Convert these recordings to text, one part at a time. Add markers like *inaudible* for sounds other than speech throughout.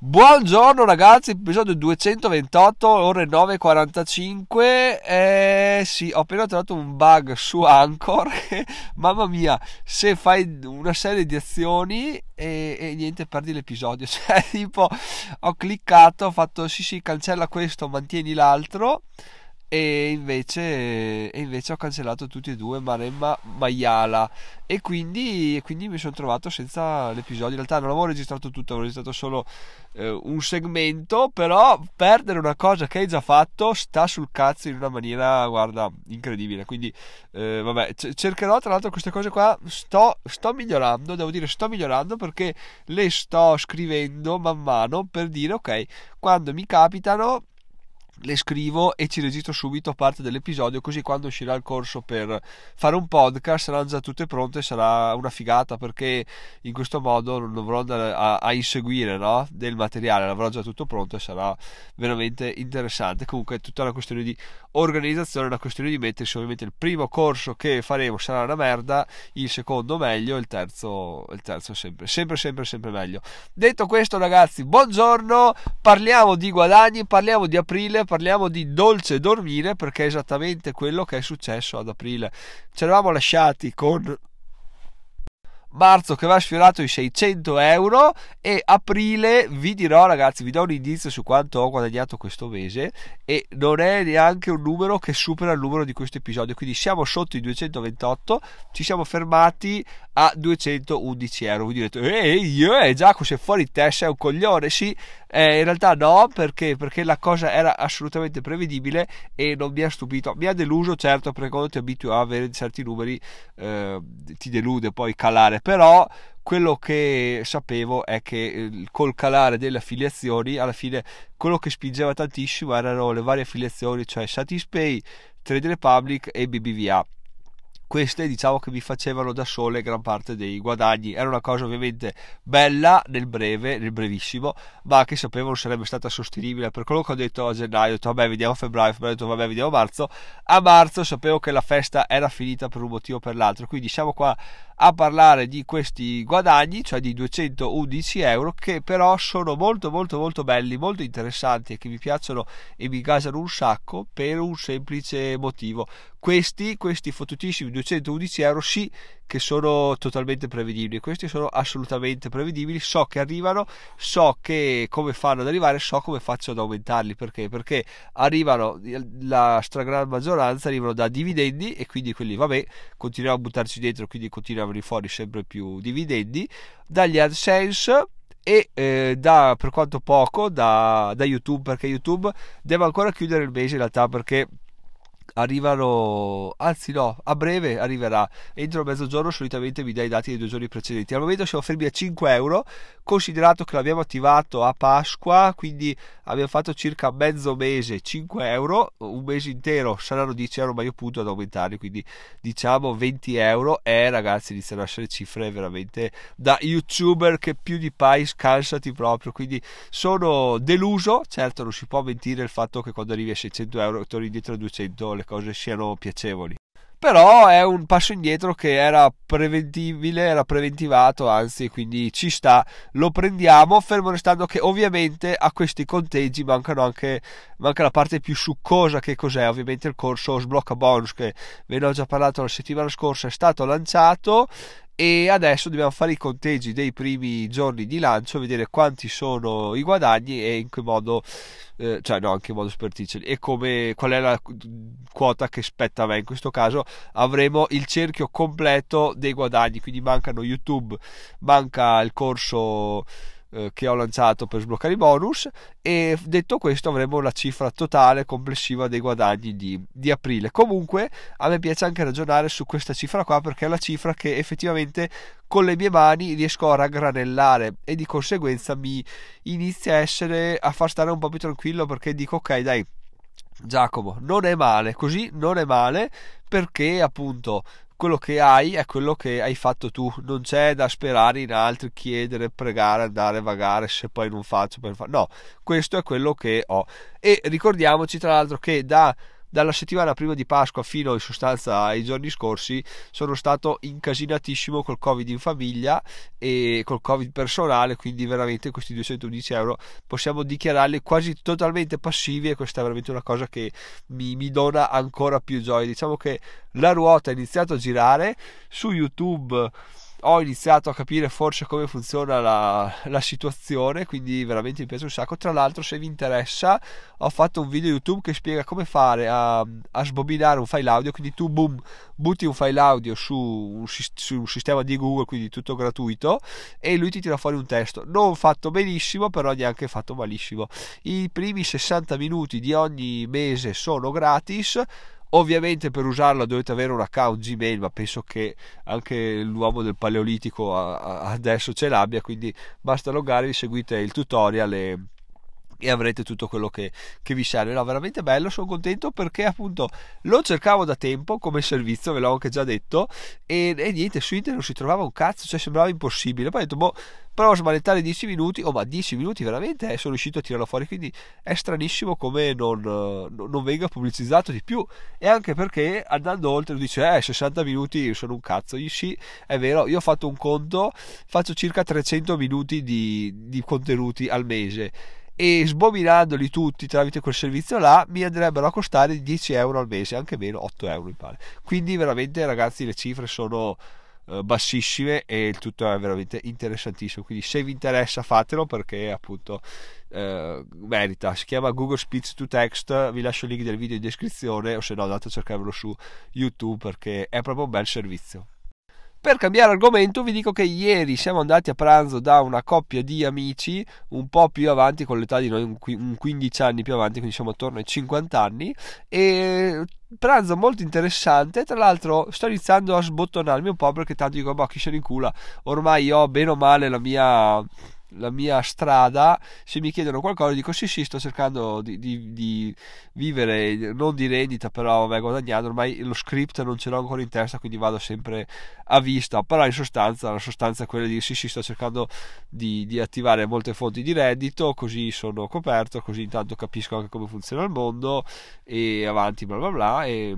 Buongiorno ragazzi, episodio 228, ore 9.45. Eh sì, ho appena trovato un bug su Anchor. *laughs* Mamma mia, se fai una serie di azioni e, e, niente, perdi l'episodio. *laughs* Cioè, tipo, ho cliccato, ho fatto sì, sì, cancella questo, mantieni l'altro e invece, e invece ho cancellato tutti e due Maremma Maiala. E quindi, e quindi mi sono trovato senza l'episodio. In realtà non avevo registrato tutto avevo registrato solo eh, un segmento però perdere una cosa che hai già fatto sta sul cazzo in una maniera guarda incredibile. Quindi eh, vabbè c- cercherò tra l'altro queste cose qua. Sto, sto migliorando devo dire sto migliorando perché le sto scrivendo man mano per dire ok quando mi capitano le scrivo e ci registro subito parte dell'episodio così quando uscirà il corso per fare un podcast saranno già tutte pronte sarà una figata perché in questo modo non dovrò andare a, a inseguire no? del materiale l'avrò già tutto pronto e sarà veramente interessante comunque è tutta una questione di organizzazione una questione di mettersi ovviamente il primo corso che faremo sarà una merda il secondo meglio il terzo il terzo sempre sempre sempre sempre meglio detto questo ragazzi buongiorno parliamo di guadagni parliamo di aprile parliamo di dolce dormire perché è esattamente quello che è successo ad aprile. Ci eravamo lasciati con marzo che aveva sfiorato i 600 euro e aprile vi dirò ragazzi vi do un indizio su quanto ho guadagnato questo mese e non è neanche un numero che supera il numero di questo episodio quindi siamo sotto i 228 ci siamo fermati a 211 euro voi direte ehi eh, Giacomo sei fuori te sei un coglione sì eh, in realtà no, perché? Perché la cosa era assolutamente prevedibile e non mi ha stupito. Mi ha deluso, certo, perché quando ti abitui a avere certi numeri eh, ti delude poi calare, però quello che sapevo è che eh, col calare delle affiliazioni, alla fine quello che spingeva tantissimo erano le varie affiliazioni, cioè Satispay, Trade Republic e BBVA queste diciamo che mi facevano da sole gran parte dei guadagni. Era una cosa ovviamente bella nel breve nel brevissimo ma che sapevo non sarebbe stata sostenibile. Per quello che ho detto a gennaio ho detto vabbè vediamo febbraio febbraio ho detto vabbè vediamo marzo. A marzo sapevo che la festa era finita per un motivo o per l'altro. Quindi siamo qua a parlare di questi guadagni, cioè di 211 euro, che però sono molto molto molto belli, molto interessanti e che mi piacciono e mi gasano un sacco per un semplice motivo. Questi, questi fottutissimi 211 euro sì che sono totalmente prevedibili. Questi sono assolutamente prevedibili. So che arrivano, so che come fanno ad arrivare, so come faccio ad aumentarli. Perché? Perché arrivano la stragrande maggioranza arrivano da dividendi e quindi quelli, vabbè, continuiamo a buttarci dentro, quindi continuiamo a venire fuori sempre più dividendi. Dagli AdSense e eh, da per quanto poco da, da YouTube perché YouTube deve ancora chiudere il mese in realtà perché arrivano, anzi no, a breve arriverà, entro mezzogiorno solitamente mi dai i dati dei due giorni precedenti. Al momento siamo fermi a 5 euro, considerato che l'abbiamo attivato a Pasqua, quindi abbiamo fatto circa mezzo mese 5 euro, un mese intero saranno 10 euro, ma io punto ad aumentarli, quindi diciamo 20 euro. E ragazzi iniziano a essere cifre veramente da youtuber che più di pai scansati proprio, quindi sono deluso, certo non si può mentire il fatto che quando arrivi a 600 euro torni indietro a 200 le cose siano piacevoli. Però è un passo indietro che era preventivile, era preventivato, anzi, quindi ci sta, lo prendiamo, fermo restando che ovviamente a questi conteggi mancano anche, manca la parte più succosa che cos'è, ovviamente il corso Sblocca Bonus che ve ne ho già parlato la settimana scorsa, è stato lanciato e adesso dobbiamo fare i conteggi dei primi giorni di lancio, vedere quanti sono i guadagni e in che modo, eh, cioè no, anche in modo superficiale, e come, qual è la quota che spetta a me. In questo caso avremo il cerchio completo dei guadagni, quindi mancano YouTube, manca il corso eh, che ho lanciato per sbloccare i bonus e detto questo avremo la cifra totale complessiva dei guadagni di, di, aprile. Comunque a me piace anche ragionare su questa cifra qua perché è la cifra che effettivamente con le mie mani riesco a raggranellare e di conseguenza mi inizia a essere a far stare un po' più tranquillo perché dico ok dai Giacomo non è male così non è male perché appunto quello che hai è quello che hai fatto tu, non c'è da sperare in altri, chiedere, pregare, andare, vagare se poi non faccio per fare. No, questo è quello che ho. E ricordiamoci tra l'altro che da dalla settimana prima di Pasqua fino in sostanza ai giorni scorsi sono stato incasinatissimo col covid in famiglia e col covid personale quindi veramente questi 211 euro possiamo dichiararli quasi totalmente passivi e questa è veramente una cosa che mi, mi dona ancora più gioia. Diciamo che la ruota ha iniziato a girare su youtube ho iniziato a capire forse come funziona la, la, situazione, quindi veramente mi piace un sacco. Tra l'altro, se vi interessa, ho fatto un video YouTube che spiega come fare a, a sbobinare un file audio. Quindi tu, boom, butti un file audio su un, su un, sistema di Google, quindi tutto gratuito, e lui ti tira fuori un testo. Non fatto benissimo, però neanche fatto malissimo. I primi 60 minuti di ogni mese sono gratis Ovviamente per usarla dovete avere un account Gmail, ma penso che anche l'uomo del Paleolitico adesso ce l'abbia, quindi basta loggarvi, seguite il tutorial e, e avrete tutto quello che, che, vi serve. No, veramente bello, sono contento perché appunto lo cercavo da tempo come servizio, ve l'ho anche già detto, e, e niente, su internet non si trovava un cazzo, cioè sembrava impossibile. Poi ho detto, boh, provo a smanettare 10 minuti, oh ma 10 minuti veramente eh, sono riuscito a tirarlo fuori, quindi è stranissimo come non, non, venga pubblicizzato di più e anche perché andando oltre dice eh 60 minuti sono un cazzo, io sì è vero, io ho fatto un conto, faccio circa 300 minuti di, di contenuti al mese e sbobinandoli tutti tramite quel servizio là mi andrebbero a costare 10 euro al mese, anche meno 8 euro mi pare. Quindi veramente ragazzi le cifre sono eh, bassissime e il tutto è veramente interessantissimo. Quindi se vi interessa fatelo perché appunto eh, merita. Si chiama Google Speech to Text vi lascio il link del video in descrizione o se no andate a cercarvelo su YouTube perché è proprio un bel servizio per cambiare argomento vi dico che ieri siamo andati a pranzo da una coppia di amici un po' più avanti con l'età di noi, un 15 anni più avanti, quindi siamo attorno ai 50 anni e pranzo molto interessante. Tra l'altro sto iniziando a sbottonarmi un po' perché tanto dico boh chi se ne incula? Ormai ho bene o male la mia la mia strada, se mi chiedono qualcosa dico sì sì sto cercando di, di, di vivere non di rendita però vabbè guadagnando, ormai lo script non ce l'ho ancora in testa quindi vado sempre a vista, però in sostanza la sostanza è quella di sì sì sto cercando di, di attivare molte fonti di reddito così sono coperto, così intanto capisco anche come funziona il mondo e avanti bla bla bla e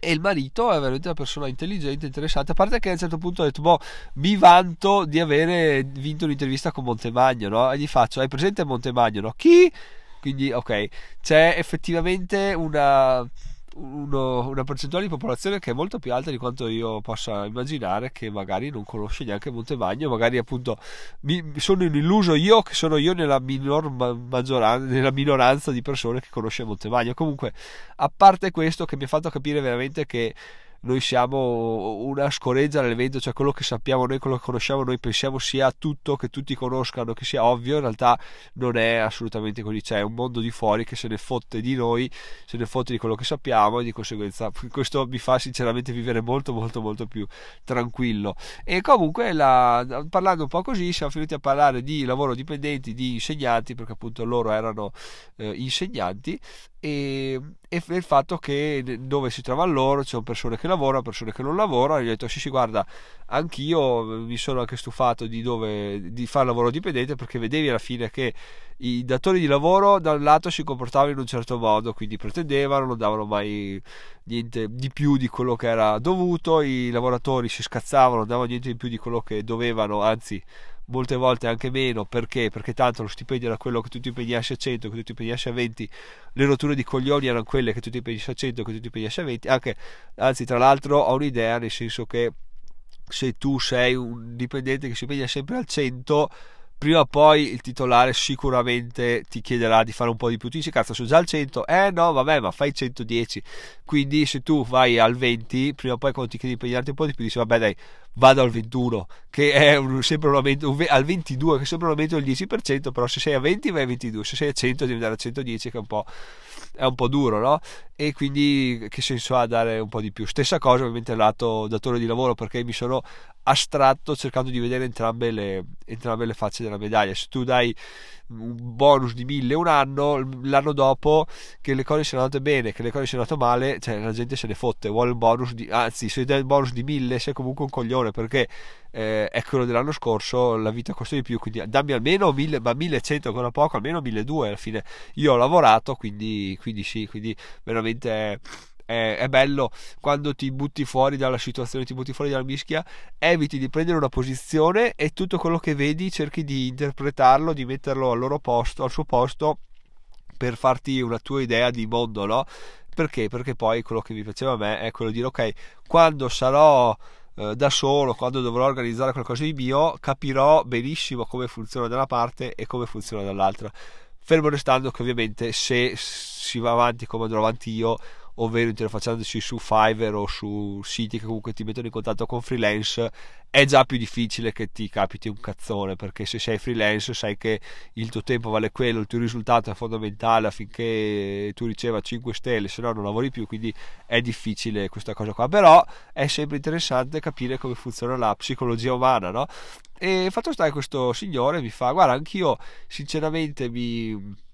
e il marito è veramente una persona intelligente, interessante. A parte che a un certo punto ho detto: Boh, mi vanto di avere vinto un'intervista con Montemagno, no? E gli faccio: Hai presente Montemagno, no? Chi? Quindi, ok, c'è effettivamente una uno, una percentuale di popolazione che è molto più alta di quanto io possa immaginare, che magari non conosce neanche Montemagno, magari appunto mi, sono un illuso io che sono io nella, minor maggioranza, nella minoranza di persone che conosce Montemagno. Comunque, a parte questo, che mi ha fatto capire veramente che noi siamo una scoreggia nell'evento, cioè quello che sappiamo noi, quello che conosciamo noi pensiamo sia tutto, che tutti conoscano, che sia ovvio, in realtà non è assolutamente così, c'è un mondo di fuori che se ne fotte di noi, se ne fotte di quello che sappiamo e di conseguenza *laughs* questo mi fa sinceramente vivere molto molto molto più tranquillo. E comunque la, parlando un po' così siamo finiti a parlare di lavoro dipendenti, di insegnanti, perché appunto loro erano eh, insegnanti e, e, il fatto che dove si trovano loro ci sono persone che lavorano, persone che non lavorano. Gli ho detto: Sì, sì, guarda, anch'io mi sono anche stufato di, dove, di fare lavoro dipendente perché vedevi alla fine che i datori di lavoro da un lato si comportavano in un certo modo, quindi pretendevano, non davano mai niente di più di quello che era dovuto, i lavoratori si scazzavano, non davano niente di più di quello che dovevano, anzi molte volte anche meno perché? Perché tanto lo stipendio era quello che tu ti impegnassi a 100, che tu ti impegnassi a 20, le rotture di coglioni erano quelle che tu ti impegnassi a 100, che tu ti impegnassi a 20, anche, anzi tra l'altro ho un'idea nel senso che se tu sei un dipendente che si impegna sempre al 100 prima o poi il titolare sicuramente ti chiederà di fare un po' di più. Tu dici, cazzo, sono già al 100. Eh no, vabbè, ma fai 110. Quindi se tu vai al 20, prima o poi quando ti chiedi di impegnarti un po' di più, dici, vabbè dai, vado al 21, che è un, sempre un aumento, un, al 22, che è sempre un aumento del 10%, però se sei a 20 vai a 22, se sei a 100 devi andare a 110, che è un po', è un po' duro, no? E quindi che senso ha dare un po' di più? Stessa cosa ovviamente lato datore di lavoro, perché mi sono astratto cercando di vedere entrambe le, entrambe le facce della medaglia. Se tu dai un bonus di 1000 un anno, l'anno dopo che le cose siano andate bene, che le cose siano andate male, cioè la gente se ne fotte, vuole un bonus di, anzi se dai il bonus di 1000 sei comunque un coglione inflazione perché eh, è quello dell'anno scorso la vita costa di più quindi dammi almeno 1000 ma 1100 ancora poco almeno 1200 alla fine io ho lavorato quindi, quindi sì quindi veramente è, è, bello quando ti butti fuori dalla situazione, ti butti fuori dalla mischia, eviti di prendere una posizione e tutto quello che vedi cerchi di interpretarlo, di metterlo al loro posto, al suo posto per farti una tua idea di mondo, no? Perché? Perché poi quello che mi piaceva a me è quello di dire ok, quando sarò eh, da solo, quando dovrò organizzare qualcosa di mio, capirò benissimo come funziona da una parte e come funziona dall'altra. Fermo restando che ovviamente se si va avanti come andrò avanti io, ovvero interfacciandosi su Fiverr o su siti che comunque ti mettono in contatto con freelance, è già più difficile che ti capiti un cazzone perché se sei freelance sai che il tuo tempo vale quello, il tuo risultato è fondamentale affinché tu riceva 5 stelle, se no non lavori più, quindi è difficile questa cosa qua, però è sempre interessante capire come funziona la psicologia umana, no? E fatto stare questo signore mi fa, guarda, anch'io sinceramente mi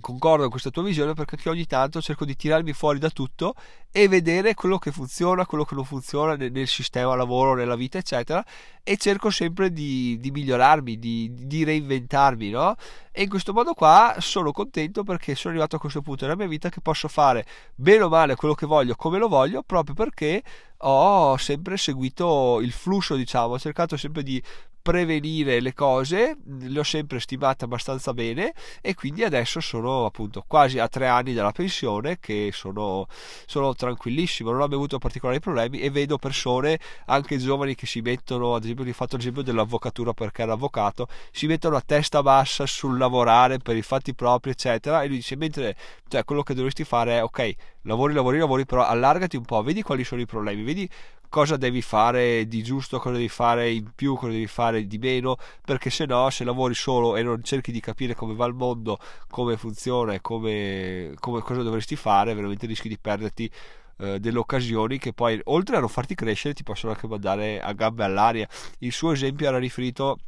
concordo con questa tua visione perché ogni tanto cerco di tirarmi fuori da tutto e vedere quello che funziona, quello che non funziona nel, nel sistema lavoro, nella vita, eccetera, e cerco sempre di, di migliorarmi, di, di, reinventarmi, no? E in questo modo qua sono contento perché sono arrivato a questo punto nella mia vita che posso fare bene o male quello che voglio, come lo voglio, proprio perché ho sempre seguito il flusso, diciamo, ho cercato sempre di prevenire le cose, le ho sempre stimate abbastanza bene e quindi adesso sono appunto quasi a tre anni dalla pensione che sono, sono tranquillissimo, non ho avuto particolari problemi e vedo persone anche giovani che si mettono, ad esempio, ho fatto l'esempio dell'avvocatura perché era avvocato, si mettono a testa bassa sul lavorare per i fatti propri, eccetera, e lui dice mentre cioè, quello che dovresti fare è ok, lavori, lavori, lavori, però allargati un po', vedi quali sono i problemi, vedi cosa devi fare di giusto, cosa devi fare in più, cosa devi fare di meno, perché se no, se lavori solo e non cerchi di capire come va il mondo, come funziona e come, come cosa dovresti fare, veramente rischi di perderti eh, delle occasioni che poi oltre a non farti crescere ti possono anche mandare a gambe all'aria. Il suo esempio era riferito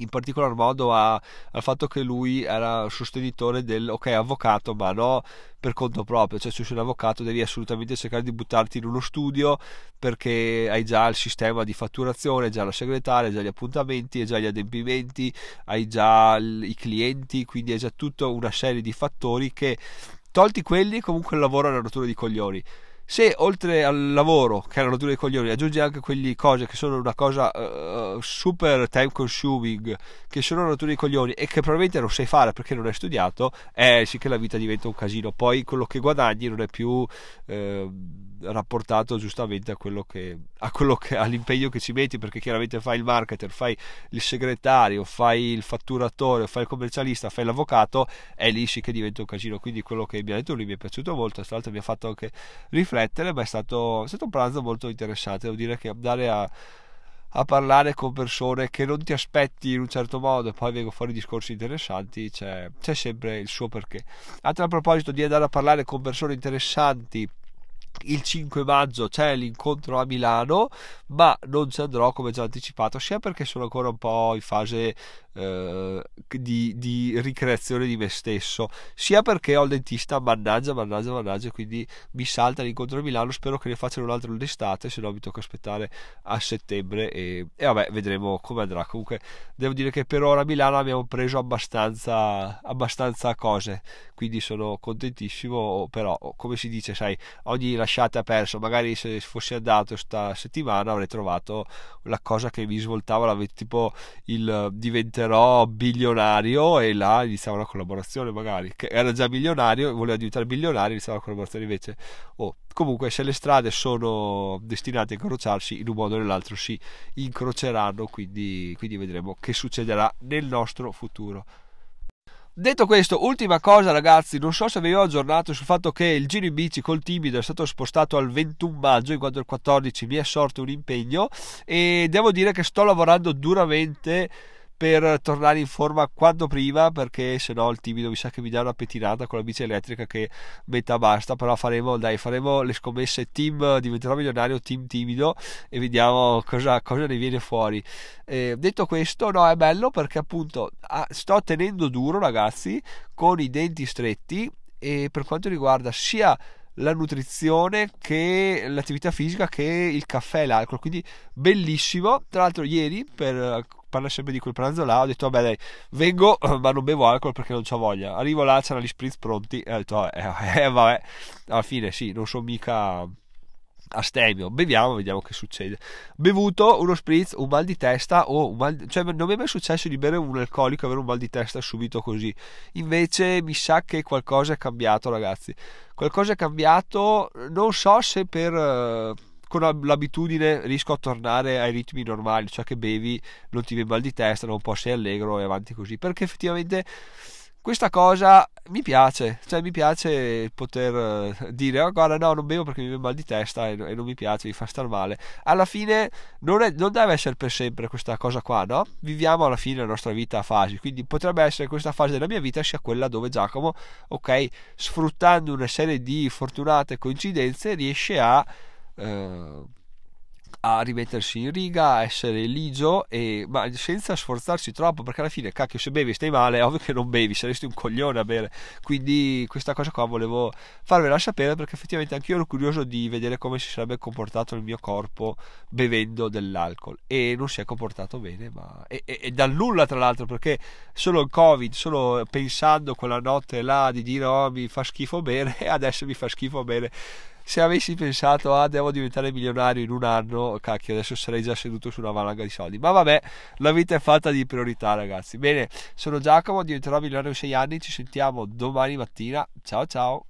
in particolar modo a, al fatto che lui era sostenitore del ok avvocato ma no per conto proprio. Cioè se sei un avvocato devi assolutamente cercare di buttarti in uno studio perché hai già il sistema di fatturazione già la segretaria già gli appuntamenti già gli adempimenti hai già i clienti quindi hai già tutta una serie di fattori che tolti quelli comunque il lavoro è una rottura di coglioni se oltre al lavoro che è la rottura dei coglioni aggiungi anche quelle cose che sono una cosa uh, super time consuming che sono una rottura dei coglioni e che probabilmente non sai fare perché non hai studiato eh sì che la vita diventa un casino. Poi quello che guadagni non è più uh, rapportato giustamente a quello che, a quello che all'impegno che ci metti perché chiaramente fai il marketer fai il segretario fai il fatturatore fai il commercialista fai l'avvocato è lì sì che diventa un casino. Quindi quello che mi ha detto lui mi è piaciuto molto tra l'altro mi ha fatto anche riflettere ma è stato, è stato un pranzo molto interessante devo dire che andare a a parlare con persone che non ti aspetti in un certo modo e poi vengono fuori discorsi interessanti, c'è, c'è sempre il suo perché. A proposito di andare a parlare con persone interessanti il 5 maggio c'è l'incontro a Milano, ma non ci andrò come già anticipato, sia perché sono ancora un po' in fase eh, di, di, ricreazione di me stesso, sia perché ho il dentista, mannaggia, mannaggia, mannaggia, quindi mi salta l'incontro a Milano, spero che ne facciano un altro l'estate, se no mi tocca aspettare a settembre e, e vabbè, vedremo come andrà. Comunque devo dire che per ora a Milano abbiamo preso abbastanza, abbastanza cose, quindi sono contentissimo, però come si dice, sai, ogni lasciata perso, magari se fossi andato sta settimana avrei trovato la cosa che mi svoltava, tipo il diventerò bilionario e là iniziava una collaborazione magari, che era già milionario, voleva diventare bilionario, iniziava una collaborazione invece, oh, comunque se le strade sono destinate a incrociarsi in un modo o nell'altro si incroceranno, quindi, quindi vedremo che succederà nel nostro futuro. Detto questo, ultima cosa ragazzi, non so se vi ho aggiornato sul fatto che il giro in bici col timido è stato spostato al 21 maggio, in quanto il 14 mi è sorto un impegno e devo dire che sto lavorando duramente per tornare in forma quanto prima perché se no il timido mi sa che mi dà una pettinata con la bici elettrica che metà basta però faremo dai faremo le scommesse team diventerò milionario team timido e vediamo cosa, cosa ne viene fuori eh, detto questo no è bello perché appunto ah, sto tenendo duro ragazzi con i denti stretti e per quanto riguarda sia la nutrizione che l'attività fisica che il caffè e l'alcol. Quindi bellissimo. Tra l'altro, ieri per parlare sempre di quel pranzo là, ho detto vabbè dai, vengo *laughs* ma non bevo alcol perché non ho voglia. Arrivo là, c'erano gli spritz pronti e ho detto vabbè, *laughs* eh, vabbè, alla fine sì, non sono mica astemio, beviamo, vediamo che succede. Bevuto uno spritz, un mal di testa o un mal di... cioè non mi è mai successo di bere un alcolico e avere un mal di testa subito così. Invece mi sa che qualcosa è cambiato, ragazzi. Qualcosa è cambiato, non so se per con l'abitudine riesco a tornare ai ritmi normali, cioè che bevi, non ti viene mal di testa, non può sei allegro e avanti così, perché effettivamente questa cosa mi piace, cioè mi piace poter eh, dire oh, guarda no non bevo perché mi viene mal di testa e, e non mi piace, mi fa star male. Alla fine non, è, non, deve essere per sempre questa cosa qua, no? Viviamo alla fine la nostra vita a fasi, quindi potrebbe essere questa fase della mia vita sia quella dove Giacomo, ok, sfruttando una serie di fortunate coincidenze riesce a eh, a rimettersi in riga, a essere ligio, e, ma senza sforzarsi troppo, perché alla fine, cacchio, se bevi stai male, è *laughs* ovvio che non bevi, saresti un coglione a bere. Quindi questa cosa qua volevo farvela sapere, perché effettivamente anch'io ero curioso di vedere come si sarebbe comportato il mio corpo bevendo dell'alcol. E non si è comportato bene, ma... E, e, e dal nulla, tra l'altro, perché solo il Covid, solo pensando quella notte là di dire oh mi fa schifo bere, e *laughs* adesso mi fa schifo bere se avessi pensato ah devo diventare milionario in un anno cacchio adesso sarei già seduto su una valanga di soldi. Ma vabbè la vita è fatta di priorità ragazzi. Bene sono Giacomo diventerò milionario in 6 anni ci sentiamo domani mattina. Ciao ciao